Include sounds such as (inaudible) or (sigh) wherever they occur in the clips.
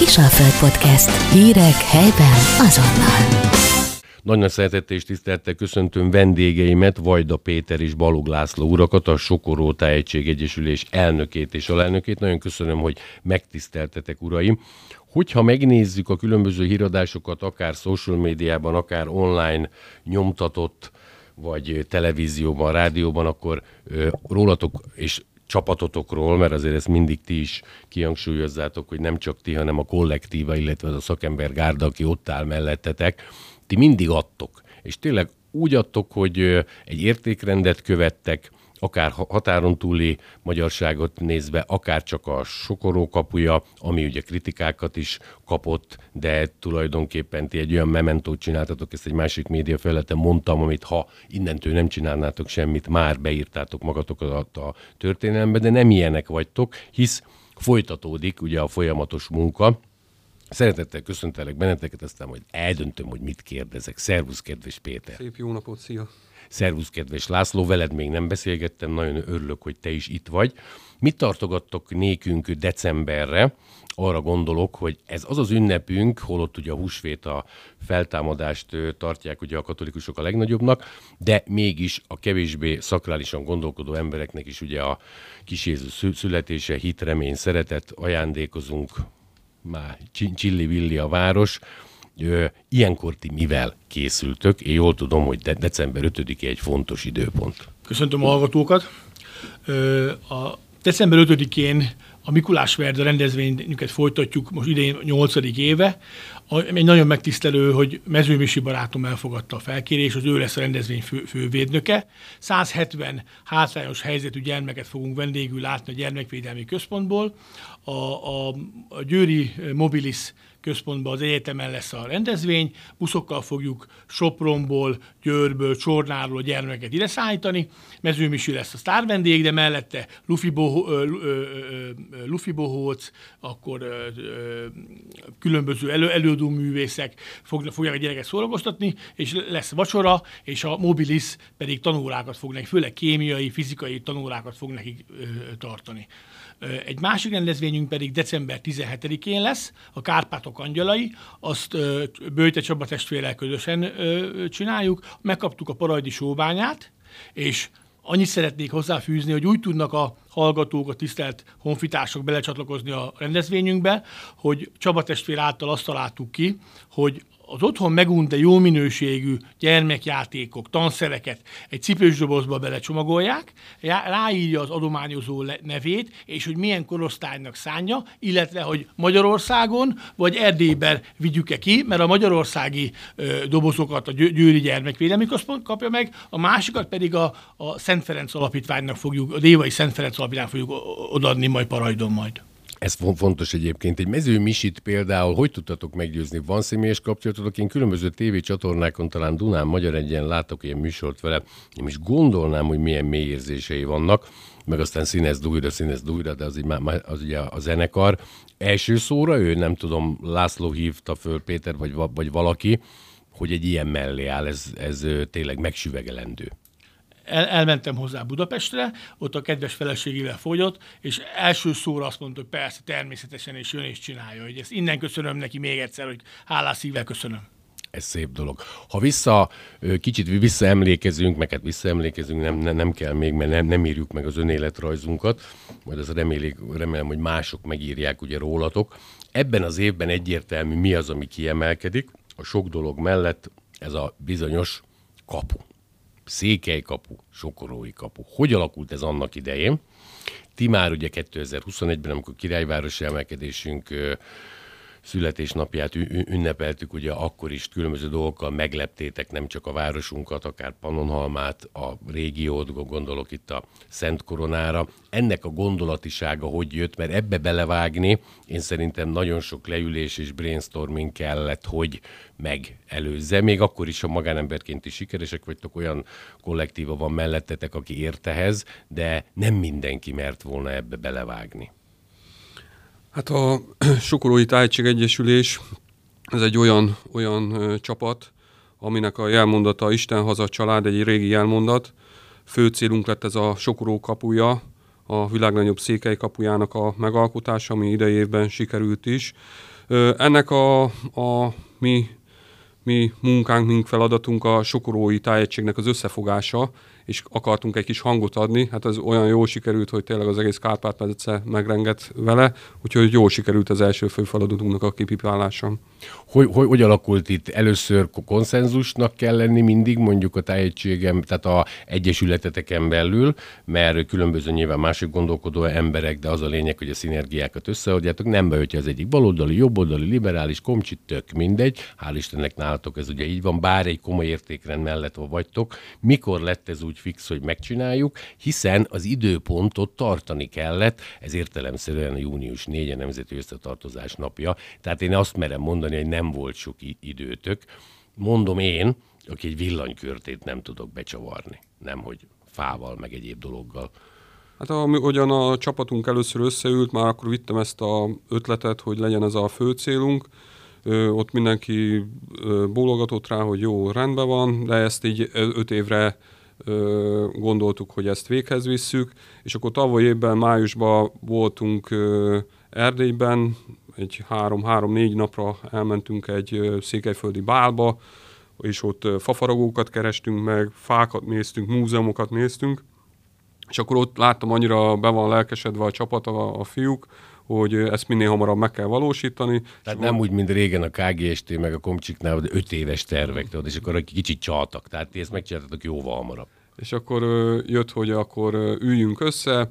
Kisalföld Podcast. Hírek helyben azonnal. Nagyon szeretettel és tisztelettel köszöntöm vendégeimet, Vajda Péter és Balog László urakat, a Sokoró Tájegység Egyesülés elnökét és alelnökét. Nagyon köszönöm, hogy megtiszteltetek, uraim. Hogyha megnézzük a különböző híradásokat, akár social médiában, akár online nyomtatott, vagy televízióban, rádióban, akkor ö, rólatok és csapatotokról, mert azért ezt mindig ti is kihangsúlyozzátok, hogy nem csak ti, hanem a kollektíva, illetve az a szakember gárda, aki ott áll mellettetek, ti mindig adtok. És tényleg úgy adtok, hogy egy értékrendet követtek, akár határon túli magyarságot nézve, akár csak a sokoró kapuja, ami ugye kritikákat is kapott, de tulajdonképpen ti egy olyan mementót csináltatok, ezt egy másik média felületen mondtam, amit ha innentől nem csinálnátok semmit, már beírtátok magatokat a történelembe, de nem ilyenek vagytok, hisz folytatódik ugye a folyamatos munka, Szeretettel köszöntelek benneteket, aztán majd eldöntöm, hogy mit kérdezek. Szervusz, kedves Péter! Szép jó napot, szia! Szervusz, kedves László, veled még nem beszélgettem, nagyon örülök, hogy te is itt vagy. Mit tartogattok nékünk decemberre? Arra gondolok, hogy ez az az ünnepünk, holott ugye a húsvét a feltámadást tartják ugye a katolikusok a legnagyobbnak, de mégis a kevésbé szakrálisan gondolkodó embereknek is ugye a kis Jézus születése, hit, remény, szeretet ajándékozunk, már csilli-villi a város, Ilyenkor ti mivel készültök? Én jól tudom, hogy de- december 5-e egy fontos időpont. Köszöntöm a hallgatókat. A december 5-én a Mikulás Verda rendezvényünket folytatjuk most idén 8. éve. Egy nagyon megtisztelő, hogy Mezőmisi barátom elfogadta a felkérés, az ő lesz a rendezvény fő, fővédnöke. 170 hátrányos helyzetű gyermeket fogunk vendégül látni a Gyermekvédelmi Központból. A, a, a Győri Mobilis központban az egyetemen lesz a rendezvény, buszokkal fogjuk Sopronból, Győrből, Csornáról a gyermeket ide szállítani, Mezőmisi lesz a sztár vendég, de mellette Lufi, Bohóc, akkor különböző elő, előadó művészek fogják a gyereket szórakoztatni, és lesz vacsora, és a Mobilis pedig tanórákat fog nekik, főleg kémiai, fizikai tanórákat fog nekik tartani. Egy másik rendezvényünk pedig december 17-én lesz, a Kárpátok Angyalai, azt Bőte Csaba testvérrel közösen csináljuk. Megkaptuk a Parajdi sóbányát, és annyit szeretnék hozzáfűzni, hogy úgy tudnak a hallgatók, a tisztelt honfitársak belecsatlakozni a rendezvényünkbe, hogy Csaba testvér által azt találtuk ki, hogy az otthon megunt, de jó minőségű gyermekjátékok, tanszereket egy cipős dobozba belecsomagolják, ráírja az adományozó nevét, és hogy milyen korosztálynak szánja, illetve, hogy Magyarországon vagy Erdélyben vigyük-e ki, mert a magyarországi ö, dobozokat a Győri Gyermekvédelmi Központ kapja meg, a másikat pedig a, a Szent Ferenc Alapítványnak fogjuk, a Dévai Szent Ferenc Alapítványnak fogjuk odaadni majd Parajdon majd. Ez fontos egyébként. Egy mező misit például, hogy tudtatok meggyőzni? Van személyes kapcsolatotok? Én különböző tévécsatornákon, talán Dunán, Magyar Egyen látok ilyen műsort vele. Én is gondolnám, hogy milyen mély érzései vannak, meg aztán színez dújra, színez dújra, de az, így, az ugye a zenekar. Első szóra ő, nem tudom, László hívta föl Péter, vagy, vagy valaki, hogy egy ilyen mellé áll, ez, ez tényleg megsüvegelendő el, elmentem hozzá Budapestre, ott a kedves feleségével fogyott, és első szóra azt mondta, hogy persze, természetesen, és jön és csinálja. Hogy ezt innen köszönöm neki még egyszer, hogy hálás szívvel köszönöm. Ez szép dolog. Ha vissza, kicsit visszaemlékezünk, meg hát visszaemlékezünk, nem, nem, nem kell még, mert nem, nem írjuk meg az önéletrajzunkat, majd az remélik, remélem, hogy mások megírják ugye rólatok. Ebben az évben egyértelmű mi az, ami kiemelkedik. A sok dolog mellett ez a bizonyos kapu. Székely kapu, Sokorói kapu. Hogy alakult ez annak idején? Ti már ugye 2021-ben, amikor királyvárosi emelkedésünk születésnapját ünnepeltük, ugye akkor is különböző dolgokkal megleptétek nem csak a városunkat, akár Pannonhalmát, a régiót, gondolok itt a Szent Koronára. Ennek a gondolatisága hogy jött, mert ebbe belevágni, én szerintem nagyon sok leülés és brainstorming kellett, hogy megelőzze. Még akkor is, ha magánemberként is sikeresek vagytok, olyan kollektíva van mellettetek, aki értehez, de nem mindenki mert volna ebbe belevágni. Hát a (clears throat) Sokolói Tájtség Egyesülés, ez egy olyan, olyan ö, csapat, aminek a jelmondata Isten haza család, egy régi jelmondat. Fő célunk lett ez a Sokoló kapuja, a világ nagyobb székely kapujának a megalkotása, ami idejében sikerült is. Ennek a, a mi, mi munkánk, mink feladatunk a sokorói tájegységnek az összefogása, és akartunk egy kis hangot adni, hát ez olyan jól sikerült, hogy tényleg az egész Kárpát-medence megrengett vele, úgyhogy jól sikerült az első fő feladatunknak a kipipálása. Hogy, hogy, hogy alakult itt? Először konszenzusnak kell lenni mindig, mondjuk a tájegységem, tehát a egyesületeteken belül, mert különböző nyilván másik gondolkodó emberek, de az a lényeg, hogy a szinergiákat összeadjátok. Nem baj, hogyha az egyik baloldali, jobboldali, liberális, komcsit, tök mindegy. Hál' Istennek nálatok ez ugye így van, bár egy komoly értékrend mellett vagytok. Mikor lett ez úgy fix, hogy megcsináljuk? Hiszen az időpontot tartani kellett, ez értelemszerűen június 4 a Nemzeti Összetartozás napja. Tehát én azt merem mondani, hogy nem volt sok időtök. Mondom én, aki egy villanykörtét nem tudok becsavarni, nem hogy fával, meg egyéb dologgal. Hát ahogyan a csapatunk először összeült, már akkor vittem ezt a ötletet, hogy legyen ez a fő célunk. Ö, ott mindenki ö, bólogatott rá, hogy jó, rendben van, de ezt így öt évre gondoltuk, hogy ezt véghez visszük, és akkor tavaly évben májusban voltunk Erdélyben, egy három-három-négy napra elmentünk egy székelyföldi bálba, és ott fafaragókat kerestünk meg, fákat néztünk, múzeumokat néztünk, és akkor ott láttam, annyira be van lelkesedve a csapat, a, a fiúk, hogy ezt minél hamarabb meg kell valósítani. Tehát nem van... úgy, mint régen a KGST, meg a Komcsiknál, hogy öt éves tervek, tudod, és akkor egy kicsit csaltak. Tehát ti ezt megcsináltatok jóval hamarabb. És akkor jött, hogy akkor üljünk össze,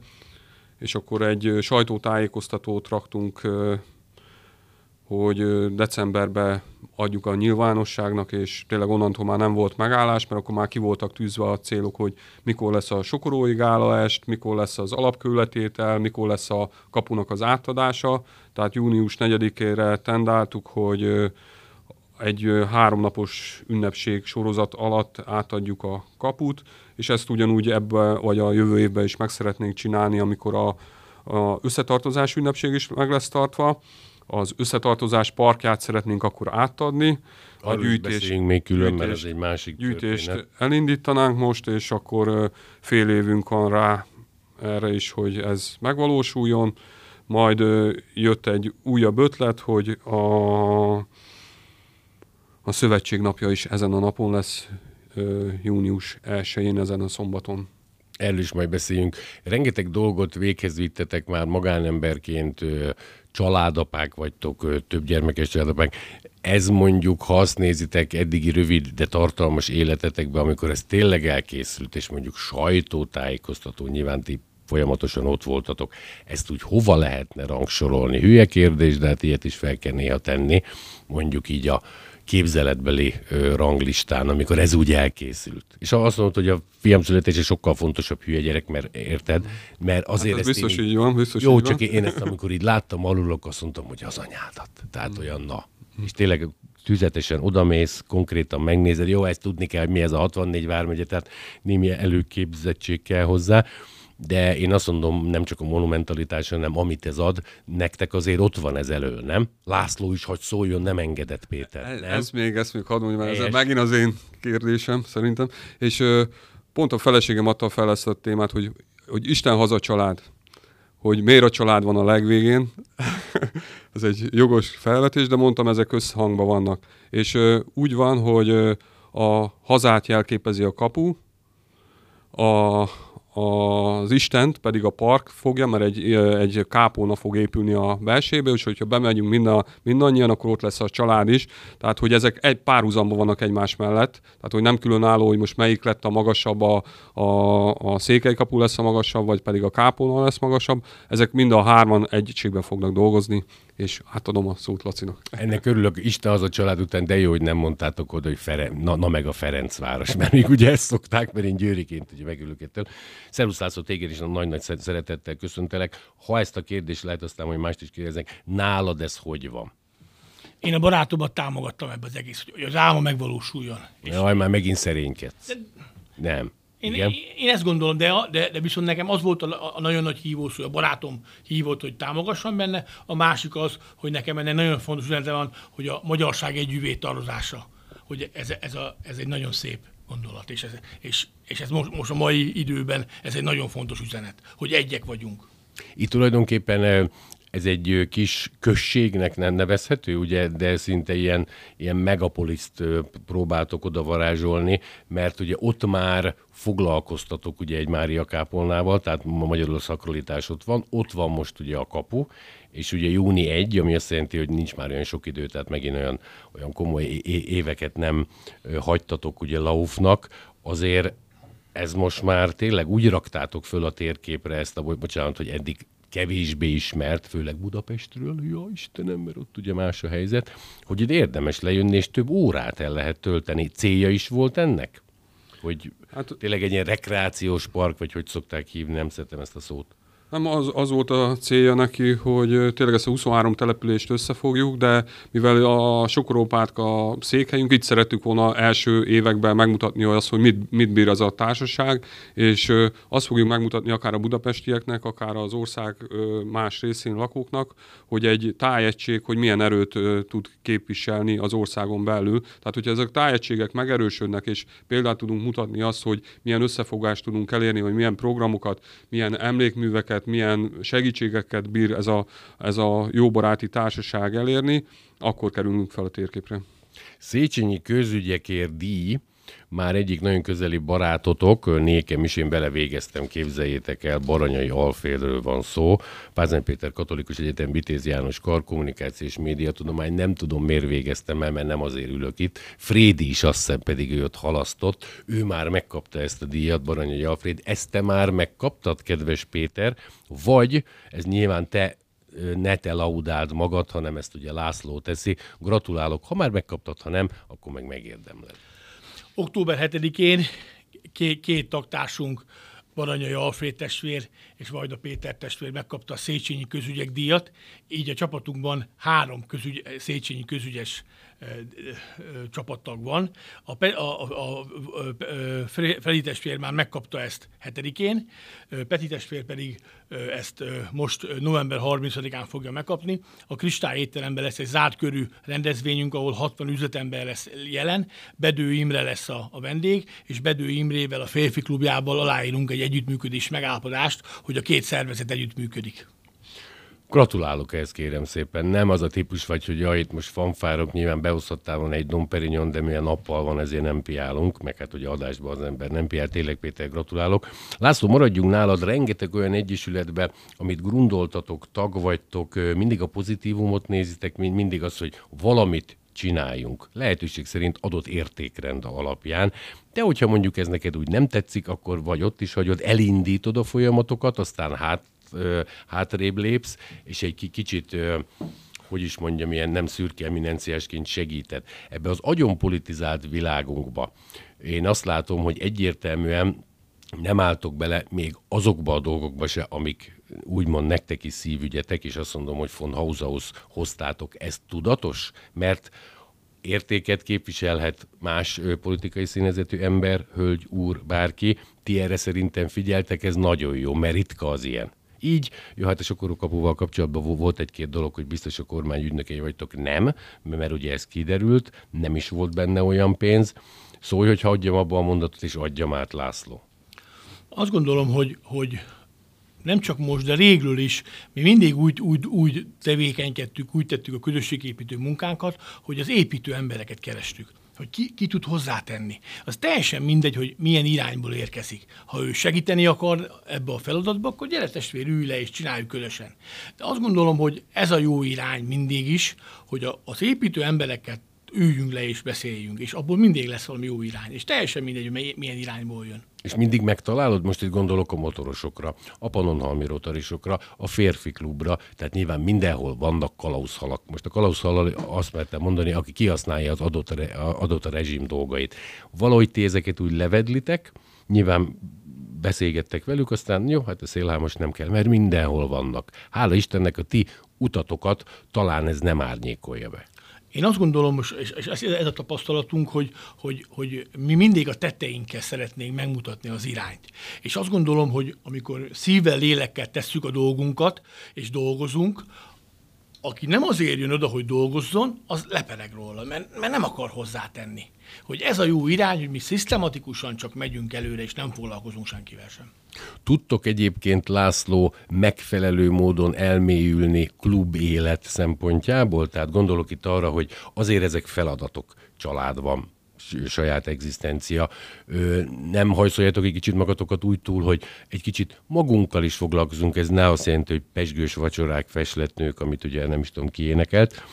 és akkor egy sajtótájékoztatót raktunk hogy decemberben adjuk a nyilvánosságnak, és tényleg onnantól már nem volt megállás, mert akkor már ki voltak tűzve a célok, hogy mikor lesz a sokorói est, mikor lesz az alapkőletétel, mikor lesz a kapunak az átadása. Tehát június 4-ére tendáltuk, hogy egy háromnapos ünnepség sorozat alatt átadjuk a kaput, és ezt ugyanúgy ebbe, vagy a jövő évben is meg szeretnénk csinálni, amikor a, a összetartozás ünnepség is meg lesz tartva, az összetartozás parkját szeretnénk akkor átadni. A gyűjtés, még külön, gyűjtést, mert ez egy másik gyűjtést történet. elindítanánk most, és akkor fél évünk van rá erre is, hogy ez megvalósuljon. Majd jött egy újabb ötlet, hogy a, a szövetség napja is ezen a napon lesz, június 1-én, ezen a szombaton erről is majd beszéljünk. Rengeteg dolgot véghez vittetek már magánemberként, családapák vagytok, több gyermekes családapák. Ez mondjuk, ha azt nézitek eddigi rövid, de tartalmas életetekben, amikor ez tényleg elkészült, és mondjuk sajtótájékoztató, nyilván ti folyamatosan ott voltatok, ezt úgy hova lehetne rangsorolni? Hülye kérdés, de hát ilyet is fel kell néha tenni, mondjuk így a képzeletbeli ö, ranglistán, amikor ez úgy elkészült. És azt mondod, hogy a fiam születése sokkal fontosabb hülye gyerek, mert érted? Mert azért hát ez biztos így, így van, biztos Jó, így csak van. én ezt amikor így láttam alulok, azt mondtam, hogy az anyádat. Tehát olyan na. És tényleg tüzetesen odamész, konkrétan megnézed, jó, ezt tudni kell, hogy mi ez a 64 vármegye, tehát némi előképzettség kell hozzá de én azt mondom, nem csak a monumentalitás, hanem amit ez ad, nektek azért ott van ez elő, nem? László is, hogy szóljon, nem engedett Péter. Ez, nem? ez még, ezt még hadd mondjam, ez megint az én kérdésem szerintem. És pont a feleségem adta fel ezt a témát, hogy, hogy Isten haza család hogy miért a család van a legvégén. (laughs) ez egy jogos felvetés, de mondtam, ezek összhangban vannak. És úgy van, hogy a hazát jelképezi a kapu, a, az Istent pedig a park fogja, mert egy, egy kápóna fog épülni a belsébe, és hogyha bemegyünk mind mindannyian, akkor ott lesz a család is. Tehát, hogy ezek egy párhuzamban vannak egymás mellett. Tehát, hogy nem különálló, hogy most melyik lett a magasabb, a, a, a székelykapu lesz a magasabb, vagy pedig a kápóna lesz magasabb. Ezek mind a hárman egységben fognak dolgozni, és átadom a szót Lacinak. Ennek örülök, Isten az a család után, de jó, hogy nem mondtátok oda, hogy Feren, na, na meg a Ferencváros, mert még ugye ezt szokták, mert én győriként ugye megülök ettől. Szerusz László, téged is nagy-nagy szeretettel köszöntelek. Ha ezt a kérdést lehet, aztán hogy mást is kérdeznek, nálad ez hogy van? Én a barátomat támogattam ebbe az egész, hogy az álma megvalósuljon. Jaj, már megint szerénykedsz. De... Nem. Én, Igen? én ezt gondolom, de, de, de viszont nekem az volt a, a nagyon nagy hívó szó, a barátom hívott, hogy támogassam benne, a másik az, hogy nekem ennek nagyon fontos üzenete van, hogy a magyarság együvé tarozása, hogy ez, ez, a, ez egy nagyon szép gondolat, és ez, és, és ez most, most a mai időben ez egy nagyon fontos üzenet, hogy egyek vagyunk. Itt tulajdonképpen ez egy kis községnek nem nevezhető, ugye, de szinte ilyen, ilyen megapoliszt próbáltok oda varázsolni, mert ugye ott már foglalkoztatok ugye egy Mária Kápolnával, tehát magyarul a szakralitás ott van, ott van most ugye a kapu, és ugye júni 1, ami azt jelenti, hogy nincs már olyan sok idő, tehát megint olyan, olyan komoly éveket nem hagytatok ugye Laufnak, azért ez most már tényleg úgy raktátok föl a térképre ezt a, bocsánat, hogy eddig kevésbé ismert, főleg Budapestről, ja Istenem, mert ott ugye más a helyzet, hogy itt érdemes lejönni, és több órát el lehet tölteni. Célja is volt ennek? Hogy hát, tényleg egy ilyen rekreációs park, vagy hogy szokták hívni, nem szeretem ezt a szót. Nem, az, az volt a célja neki, hogy tényleg ezt a 23 települést összefogjuk, de mivel a Sokorópátka székhelyünk, itt szerettük volna első években megmutatni azt, hogy mit, mit bír az a társaság, és azt fogjuk megmutatni akár a budapestieknek, akár az ország más részén lakóknak, hogy egy tájegység, hogy milyen erőt tud képviselni az országon belül. Tehát, hogyha ezek a tájegységek megerősödnek, és példát tudunk mutatni azt, hogy milyen összefogást tudunk elérni, vagy milyen programokat, milyen emlékműveket, milyen segítségeket bír ez a, ez a jóbaráti társaság elérni, akkor kerülünk fel a térképre. Széchenyi közügyekért díj már egyik nagyon közeli barátotok, nékem is, én belevégeztem, képzeljétek el, Baranyai Alférdről van szó. Pázmány Péter Katolikus Egyetem Vitéz János Kar, Kommunikáció és Médiatudomány, nem tudom miért végeztem el, mert nem azért ülök itt. Frédi is azt hiszem pedig őt halasztott, ő már megkapta ezt a díjat, Baranyai Alfred. Ezt te már megkaptad, kedves Péter, vagy ez nyilván te ne te laudáld magad, hanem ezt ugye László teszi. Gratulálok, ha már megkaptad, ha nem, akkor meg megérdemled. Október 7-én két, két tagtársunk, Baranyai Alfred testvér és Vajda Péter testvér megkapta a Széchenyi közügyek díjat, így a csapatunkban három közügy, Széchenyi közügyes csapattag van. A, a, a, a, Fredi testvér már megkapta ezt hetedikén, Peti testvér pedig ezt most november 30-án fogja megkapni. A Kristály étteremben lesz egy zárt körű rendezvényünk, ahol 60 üzletember lesz jelen, Bedő Imre lesz a, a vendég, és Bedő Imrével a férfi klubjával aláírunk egy együttműködés megállapodást, hogy a két szervezet együttműködik. Gratulálok ehhez, kérem szépen. Nem az a típus vagy, hogy ja, itt most fanfárok, nyilván behozhattál volna egy Domperignon, de milyen nappal van, ezért nem piálunk, meg hát, hogy adásban az ember nem piál. Tényleg, Péter, gratulálok. László, maradjunk nálad, rengeteg olyan egyesületbe, amit grundoltatok, tag vagytok, mindig a pozitívumot nézitek, mindig az, hogy valamit csináljunk. Lehetőség szerint adott értékrend alapján. De hogyha mondjuk ez neked úgy nem tetszik, akkor vagy ott is hagyod, elindítod a folyamatokat, aztán hát hátrébb lépsz, és egy kicsit hogy is mondjam, ilyen nem szürke eminenciásként segített. Ebbe az agyon politizált világunkba én azt látom, hogy egyértelműen nem álltok bele még azokba a dolgokba se, amik úgymond nektek is szívügyetek, és azt mondom, hogy von Hausaus hoztátok. Ez tudatos? Mert értéket képviselhet más politikai színezetű ember, hölgy, úr, bárki. Ti erre szerintem figyeltek, ez nagyon jó, mert ritka az ilyen. Így, jó, hát a sokorúkapuval kapcsolatban volt egy-két dolog, hogy biztos a kormány ügynökei vagytok, nem, mert ugye ez kiderült, nem is volt benne olyan pénz. Szólj, hogy hagyjam abba a mondatot, és adjam át László. Azt gondolom, hogy, hogy nem csak most, de régről is, mi mindig úgy, úgy, úgy tevékenykedtük, úgy tettük a közösségépítő munkánkat, hogy az építő embereket kerestük hogy ki, ki tud hozzátenni. Az teljesen mindegy, hogy milyen irányból érkezik. Ha ő segíteni akar ebbe a feladatba, akkor gyere testvér, ülj le és csináljuk közösen. De azt gondolom, hogy ez a jó irány mindig is, hogy a, az építő embereket üljünk le és beszéljünk, és abból mindig lesz valami jó irány, és teljesen mindegy, hogy milyen irányból jön. És mindig megtalálod, most itt gondolok a motorosokra, a panonhalmi rotarisokra, a férfi klubra, tehát nyilván mindenhol vannak kalauzhalak. Most a kalauzhalal azt mertem mondani, aki kihasználja az adott, adott a rezsim dolgait. Valahogy ti ezeket úgy levedlitek, nyilván beszélgettek velük, aztán jó, hát a szélhámos nem kell, mert mindenhol vannak. Hála Istennek a ti utatokat talán ez nem árnyékolja be. Én azt gondolom, és ez a tapasztalatunk, hogy, hogy, hogy mi mindig a teteinkkel szeretnénk megmutatni az irányt. És azt gondolom, hogy amikor szívvel, lélekkel tesszük a dolgunkat, és dolgozunk, aki nem azért jön oda, hogy dolgozzon, az lepereg róla, mert, mert nem akar hozzátenni. Hogy ez a jó irány, hogy mi szisztematikusan csak megyünk előre, és nem foglalkozunk senkivel sem. Tudtok egyébként, László, megfelelő módon elmélyülni klub élet szempontjából? Tehát gondolok itt arra, hogy azért ezek feladatok, család van, saját egzisztencia. Nem hajszoljátok egy kicsit magatokat úgy túl, hogy egy kicsit magunkkal is foglalkozunk, ez ne azt jelenti, hogy pesgős vacsorák, fesletnők, amit ugye nem is tudom ki énekelt,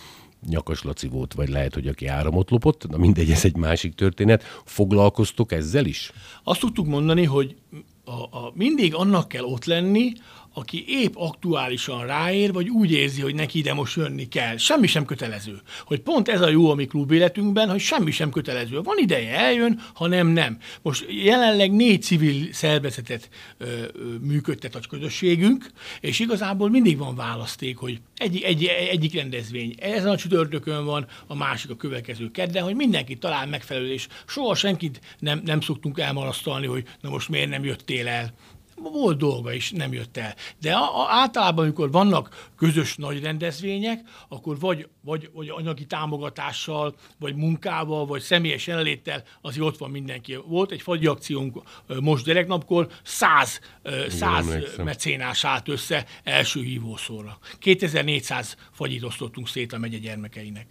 Nyakas Laci volt, vagy lehet, hogy aki áramot lopott, na mindegy, ez egy másik történet. Foglalkoztok ezzel is? Azt tudtuk mondani, hogy a, a, mindig annak kell ott lenni, aki épp aktuálisan ráér, vagy úgy érzi, hogy neki ide most jönni kell. Semmi sem kötelező. Hogy pont ez a jó a mi klub életünkben, hogy semmi sem kötelező. Van ideje, eljön, ha nem, nem. Most jelenleg négy civil szervezetet ö, ö, működtet a közösségünk, és igazából mindig van választék, hogy egy, egy, egyik rendezvény ezen a csütörtökön van, a másik a következő kedden, hogy mindenki talál megfelelő, és soha senkit nem, nem szoktunk elmarasztalni, hogy na most miért nem jöttél el volt dolga is, nem jött el. De a, a, általában, amikor vannak közös nagy rendezvények, akkor vagy, vagy, vagy anyagi támogatással, vagy munkával, vagy személyes jelenléttel azért ott van mindenki. Volt egy fagyi akciónk most gyereknapkor, száz, száz mecénás állt össze első hívószóra. 2400 fagyit osztottunk szét a megye gyermekeinek.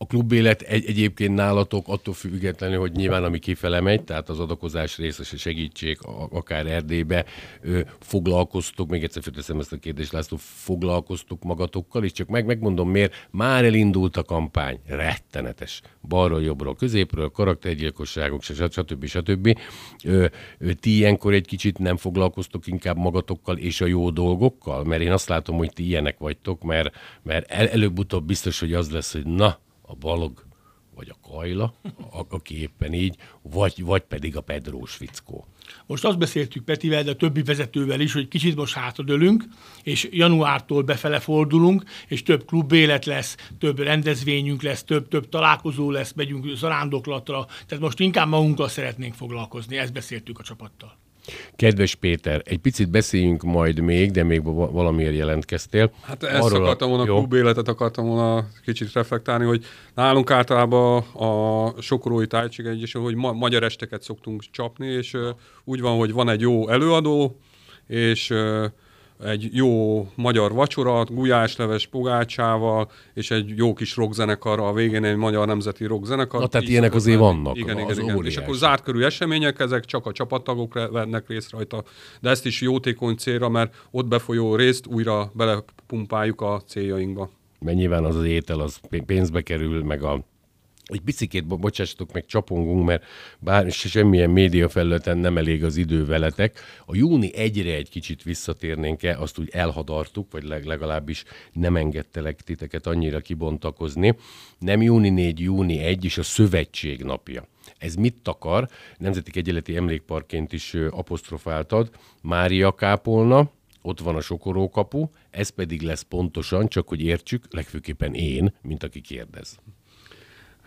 A klubélet egy, egyébként nálatok attól függetlenül, hogy nyilván ami kifele megy, tehát az adakozás részes segítség, akár Erdélybe, ö, foglalkoztok, még egyszer felteszem ezt a kérdést, László, foglalkoztok magatokkal, és csak meg megmondom miért, már elindult a kampány, rettenetes, balról, jobbról, középről, karaktergyilkosságok, stb. stb. Ö, ö, ti ilyenkor egy kicsit nem foglalkoztok inkább magatokkal és a jó dolgokkal? Mert én azt látom, hogy ti ilyenek vagytok, mert, mert el, előbb-utóbb biztos, hogy az lesz, hogy na, a balog, vagy a kajla, a, aki éppen így, vagy, vagy pedig a Pedrós fickó. Most azt beszéltük Petivel, de a többi vezetővel is, hogy kicsit most hátradőlünk, és januártól befele fordulunk, és több klubélet lesz, több rendezvényünk lesz, több, több találkozó lesz, megyünk zarándoklatra, tehát most inkább magunkkal szeretnénk foglalkozni, ezt beszéltük a csapattal. Kedves Péter, egy picit beszéljünk majd még, de még valamiért jelentkeztél. Hát ezt Arról akartam volna, a klub életet akartam volna kicsit reflektálni, hogy nálunk általában a Sokorói Tájtség Egyesül, hogy ma- magyar esteket szoktunk csapni, és uh, úgy van, hogy van egy jó előadó, és uh, egy jó magyar vacsora, gulyásleves pogácsával, és egy jó kis rockzenekar, a végén egy magyar nemzeti rockzenekar. Na, tehát ilyenek azért vannak. Igen, igen, igen. És akkor zárt körű események, ezek csak a csapattagok vennek részt rajta, de ezt is jótékony célra, mert ott befolyó részt újra belepumpáljuk a céljainkba. Mert nyilván az az étel az pénzbe kerül, meg a egy picikét, bocsássatok meg, csapongunk, mert bár semmilyen média felületen nem elég az idő veletek. A júni egyre egy kicsit visszatérnénk-e, azt úgy elhadartuk, vagy legalábbis nem engedtelek titeket annyira kibontakozni. Nem júni 4, júni 1 és a szövetség napja. Ez mit takar? Nemzeti Kegyeleti Emlékparként is apostrofáltad. Mária Kápolna, ott van a sokorókapu, ez pedig lesz pontosan, csak hogy értsük, legfőképpen én, mint aki kérdez.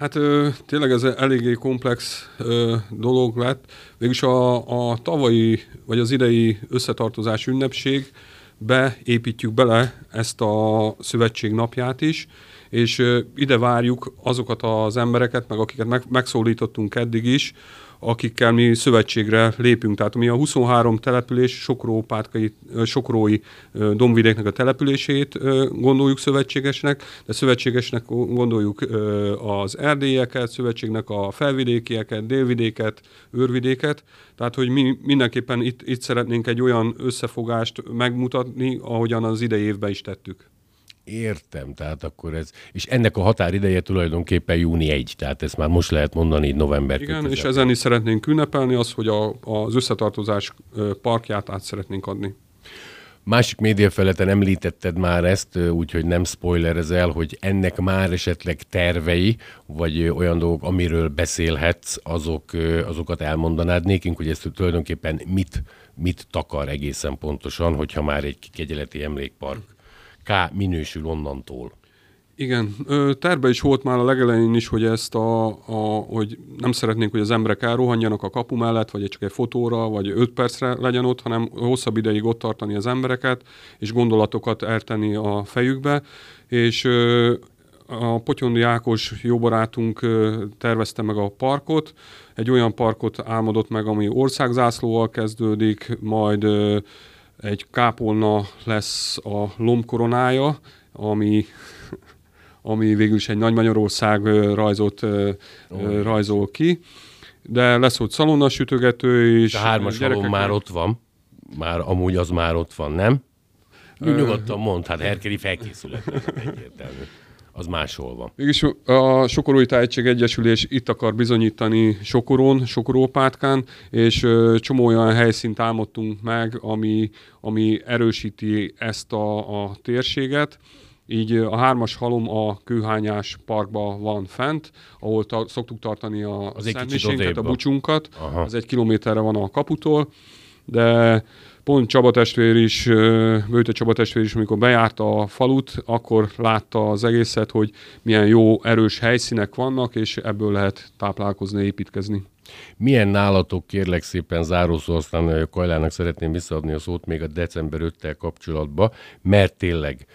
Hát ö, tényleg ez eléggé komplex ö, dolog lett. Végülis a, a tavalyi, vagy az idei összetartozás ünnepség beépítjük bele ezt a szövetség napját is, és ö, ide várjuk azokat az embereket, meg akiket meg, megszólítottunk eddig is, akikkel mi szövetségre lépünk. Tehát mi a 23 település Sokró, Pátkai, Sokrói domvidéknek a települését gondoljuk szövetségesnek, de szövetségesnek gondoljuk az erdélyeket, szövetségnek a felvidékieket, délvidéket, őrvidéket. Tehát, hogy mi mindenképpen itt, itt szeretnénk egy olyan összefogást megmutatni, ahogyan az idei évben is tettük. Értem, tehát akkor ez, és ennek a határideje tulajdonképpen júni 1, tehát ezt már most lehet mondani november Igen, közepen. és ezen is szeretnénk ünnepelni az, hogy a, az összetartozás parkját át szeretnénk adni. Másik médiafeleten említetted már ezt, úgyhogy nem spoilerezel, hogy ennek már esetleg tervei, vagy olyan dolgok, amiről beszélhetsz, azok, azokat elmondanád nékünk, hogy ezt tulajdonképpen mit, mit takar egészen pontosan, hogyha már egy kegyeleti emlékpark K minősül onnantól. Igen, terve is volt már a legelején is, hogy ezt a, a, hogy nem szeretnénk, hogy az emberek elrohanjanak a kapu mellett, vagy csak egy fotóra, vagy öt percre legyen ott, hanem hosszabb ideig ott tartani az embereket, és gondolatokat eltenni a fejükbe, és a Potyondi Ákos jó barátunk tervezte meg a parkot, egy olyan parkot álmodott meg, ami országzászlóval kezdődik, majd egy kápolna lesz a lombkoronája, ami ami végül is egy Nagy Magyarország rajzot oh. rajzol ki. De lesz ott szalonna sütögető is. A hármas halom már ott van. Már amúgy az már ott van, nem? Nyugodtan mond, hát Herkeli felkészület egyértelmű az máshol van. Mégis a Sokorói Tájegység Egyesülés itt akar bizonyítani Sokorón, Sokorópátkán, és csomó olyan helyszínt álmodtunk meg, ami, ami erősíti ezt a, a térséget. Így a hármas halom a Kőhányás parkban van fent, ahol ta- szoktuk tartani a szentmisénket, a bucsunkat. Aha. Ez egy kilométerre van a kaputól, de pont Csaba testvér is, Bőte Csaba testvér is, amikor bejárta a falut, akkor látta az egészet, hogy milyen jó, erős helyszínek vannak, és ebből lehet táplálkozni, építkezni. Milyen nálatok, kérlek szépen zárószó, aztán Kajlának szeretném visszaadni a szót még a december 5 kapcsolatba, mert tényleg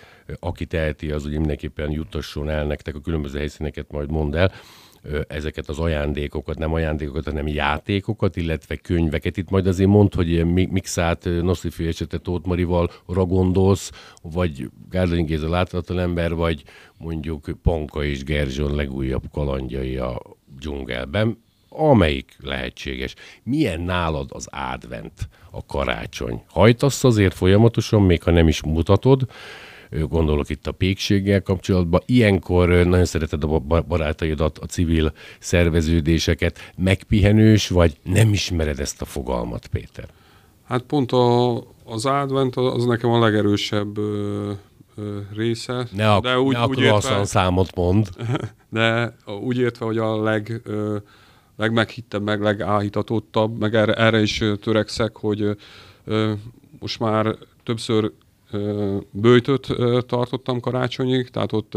aki teheti, az ugye mindenképpen jutasson el nektek a különböző helyszíneket, majd mond el ezeket az ajándékokat, nem ajándékokat, hanem játékokat, illetve könyveket. Itt majd azért mond, hogy Mixát, Nosszifi esetet Tóth Marival gondolsz, vagy Gárdonyi Géza láthatatlan ember, vagy mondjuk Panka és Gerzson legújabb kalandjai a dzsungelben, amelyik lehetséges. Milyen nálad az advent, a karácsony? Hajtasz azért folyamatosan, még ha nem is mutatod, gondolok itt a pékséggel kapcsolatban. Ilyenkor nagyon szereted a barátaidat, a civil szerveződéseket, megpihenős, vagy nem ismered ezt a fogalmat, Péter? Hát pont a, az advent az nekem a legerősebb ö, ö, része. Ne, ak- de úgy, ne úgy értve, számot mond. (laughs) De úgy értve, hogy a leg, ö, legmeghittebb, meg legállítatottabb, meg erre, erre is törekszek, hogy ö, most már többször bőjtöt tartottam karácsonyig, tehát ott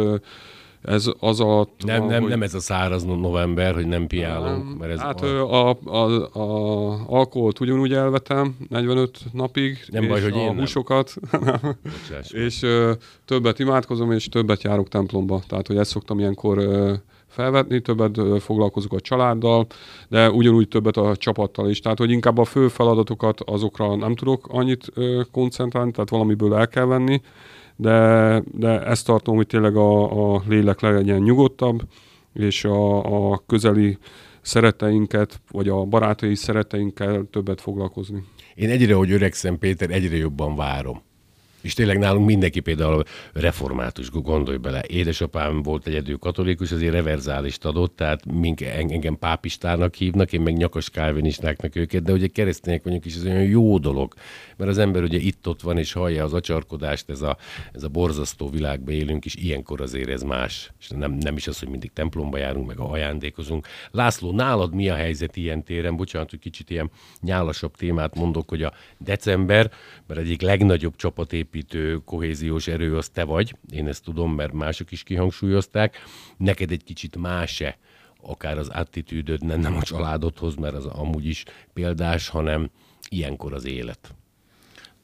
ez az a... Nem, nem, hogy... nem ez a száraz november, hogy nem piálunk, mert ez Hát a... A, a, a alkoholt ugyanúgy elvetem 45 napig, nem és baj, hogy a én húsokat, (laughs) és ö, többet imádkozom, és többet járok templomba. Tehát, hogy ezt szoktam ilyenkor ö, felvetni, többet foglalkozok a családdal, de ugyanúgy többet a csapattal is. Tehát, hogy inkább a fő feladatokat azokra nem tudok annyit koncentrálni, tehát valamiből el kell venni, de, de ezt tartom, hogy tényleg a, a lélek legyen nyugodtabb, és a, a közeli szereteinket, vagy a barátai szereteinkkel többet foglalkozni. Én egyre, hogy öregszem, Péter, egyre jobban várom és tényleg nálunk mindenki például református, gondolj bele. Édesapám volt egyedül katolikus, azért reverzálist adott, tehát mink, engem pápistának hívnak, én meg nyakas kálvinistáknak őket, de ugye keresztények vagyunk, és ez olyan jó dolog, mert az ember ugye itt-ott van, és hallja az acsarkodást, ez a, ez a borzasztó világban élünk, és ilyenkor azért ez más. És nem, nem is az, hogy mindig templomba járunk, meg ajándékozunk. László, nálad mi a helyzet ilyen téren? Bocsánat, hogy kicsit ilyen nyálasabb témát mondok, hogy a december, mert egyik legnagyobb csapatépítő kohéziós erő az te vagy, én ezt tudom, mert mások is kihangsúlyozták. Neked egy kicsit más-e akár az attitűdöd, nem, nem a családodhoz, mert az amúgy is példás, hanem ilyenkor az élet.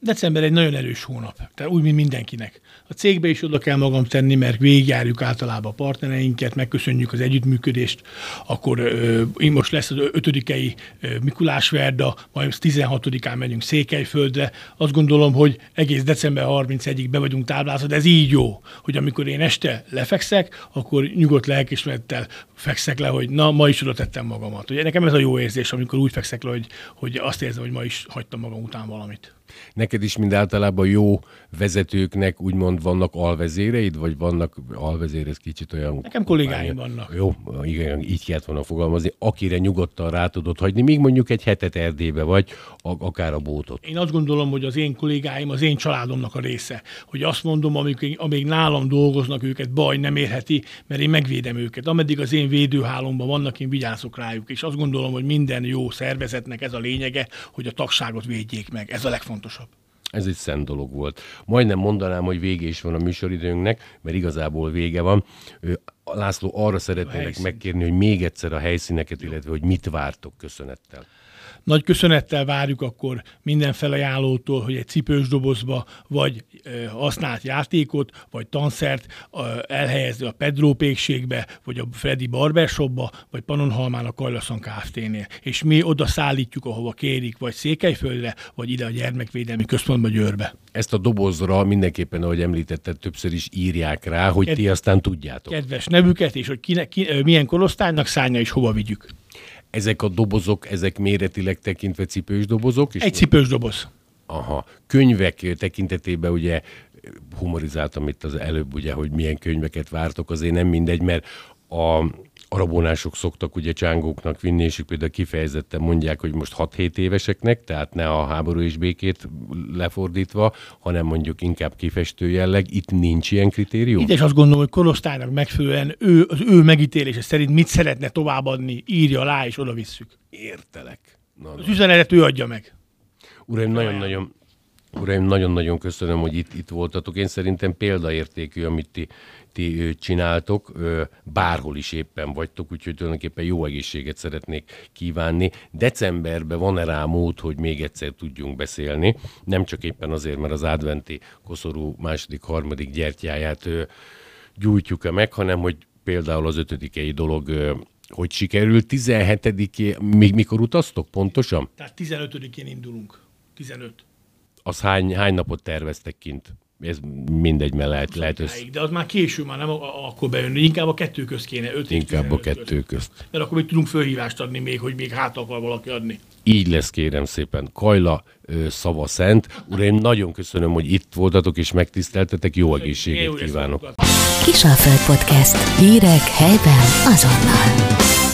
December egy nagyon erős hónap, tehát úgy, mint mindenkinek. A cégbe is oda kell magam tenni, mert végigjárjuk általában a partnereinket, megköszönjük az együttműködést, akkor ö, most lesz az ötödikei Mikulás Verda, majd 16-án megyünk Székelyföldre. Azt gondolom, hogy egész december 31-ig be vagyunk táblázva, de ez így jó, hogy amikor én este lefekszek, akkor nyugodt lelkismerettel fekszek le, hogy na, ma is oda tettem magamat. Ugye nekem ez a jó érzés, amikor úgy fekszek le, hogy, hogy azt érzem, hogy ma is hagytam magam után valamit. Neked is mind általában jó vezetőknek úgymond vannak alvezéreid, vagy vannak alvezére, ez kicsit olyan... Nekem kollégáim vannak. Jó, igen, így kellett volna fogalmazni, akire nyugodtan rá tudod hagyni, még mondjuk egy hetet Erdélybe vagy, akár a bótot. Én azt gondolom, hogy az én kollégáim az én családomnak a része. Hogy azt mondom, amíg, amíg nálam dolgoznak őket, baj nem érheti, mert én megvédem őket. Ameddig az én védőhálomban vannak, én vigyázok rájuk. És azt gondolom, hogy minden jó szervezetnek ez a lényege, hogy a tagságot védjék meg. Ez a legfontosabb. Ez egy szent dolog volt. Majdnem mondanám, hogy vége is van a műsoridőnknek, mert igazából vége van. László, arra szeretnélek megkérni, hogy még egyszer a helyszíneket, illetve hogy mit vártok köszönettel. Nagy köszönettel várjuk akkor minden felajánlótól, hogy egy cipős dobozba, vagy használt játékot, vagy tanszert elhelyezni a Pedro pékségbe, vagy a Freddy Barbershopba, vagy Panonhalmán a Kajlaszon Kft-nél. És mi oda szállítjuk, ahova kérik, vagy Székelyföldre, vagy ide a Gyermekvédelmi Központba Győrbe. Ezt a dobozra mindenképpen, ahogy említetted, többször is írják rá, hogy Ked- ti aztán tudjátok. Kedves nevüket, és hogy kinek, ki, milyen korosztálynak szárnya és hova vigyük ezek a dobozok, ezek méretileg tekintve cipős dobozok? És Egy cipős doboz. Aha. Könyvek tekintetében ugye humorizáltam itt az előbb, ugye, hogy milyen könyveket vártok, azért nem mindegy, mert a arabonások szoktak ugye csángóknak vinni, és például kifejezetten mondják, hogy most 6-7 éveseknek, tehát ne a háború és békét lefordítva, hanem mondjuk inkább kifestő jelleg. Itt nincs ilyen kritérium? Itt is azt gondolom, hogy korosztálynak megfelelően ő, az ő megítélése szerint mit szeretne továbbadni, írja alá, és oda visszük. Értelek. Na, az üzenetet ő adja meg. Uraim, nagyon-nagyon Uraim, nagyon-nagyon köszönöm, hogy itt, itt voltatok. Én szerintem példaértékű, amit ti ti csináltok, bárhol is éppen vagytok, úgyhogy tulajdonképpen jó egészséget szeretnék kívánni. Decemberben van-e rá mód, hogy még egyszer tudjunk beszélni, nem csak éppen azért, mert az adventi koszorú második, harmadik gyertyáját gyújtjuk-e meg, hanem hogy például az ötödikei dolog hogy sikerült. 17 még mikor utaztok pontosan? Tehát 15-én indulunk. 15. Az hány, hány napot terveztek kint? ez mindegy, mert lehet, lehet össze... De az már késő, már nem akkor bejönni, inkább a kettő közt kéne. Öt inkább a kettő közt. közt. Mert akkor még tudunk fölhívást adni még, hogy még hát akar valaki adni. Így lesz, kérem szépen. Kajla szava szent. Uraim, nagyon köszönöm, hogy itt voltatok és megtiszteltetek. Jó egészséget kívánok. Kisalföld Podcast. Hírek helyben azonnal.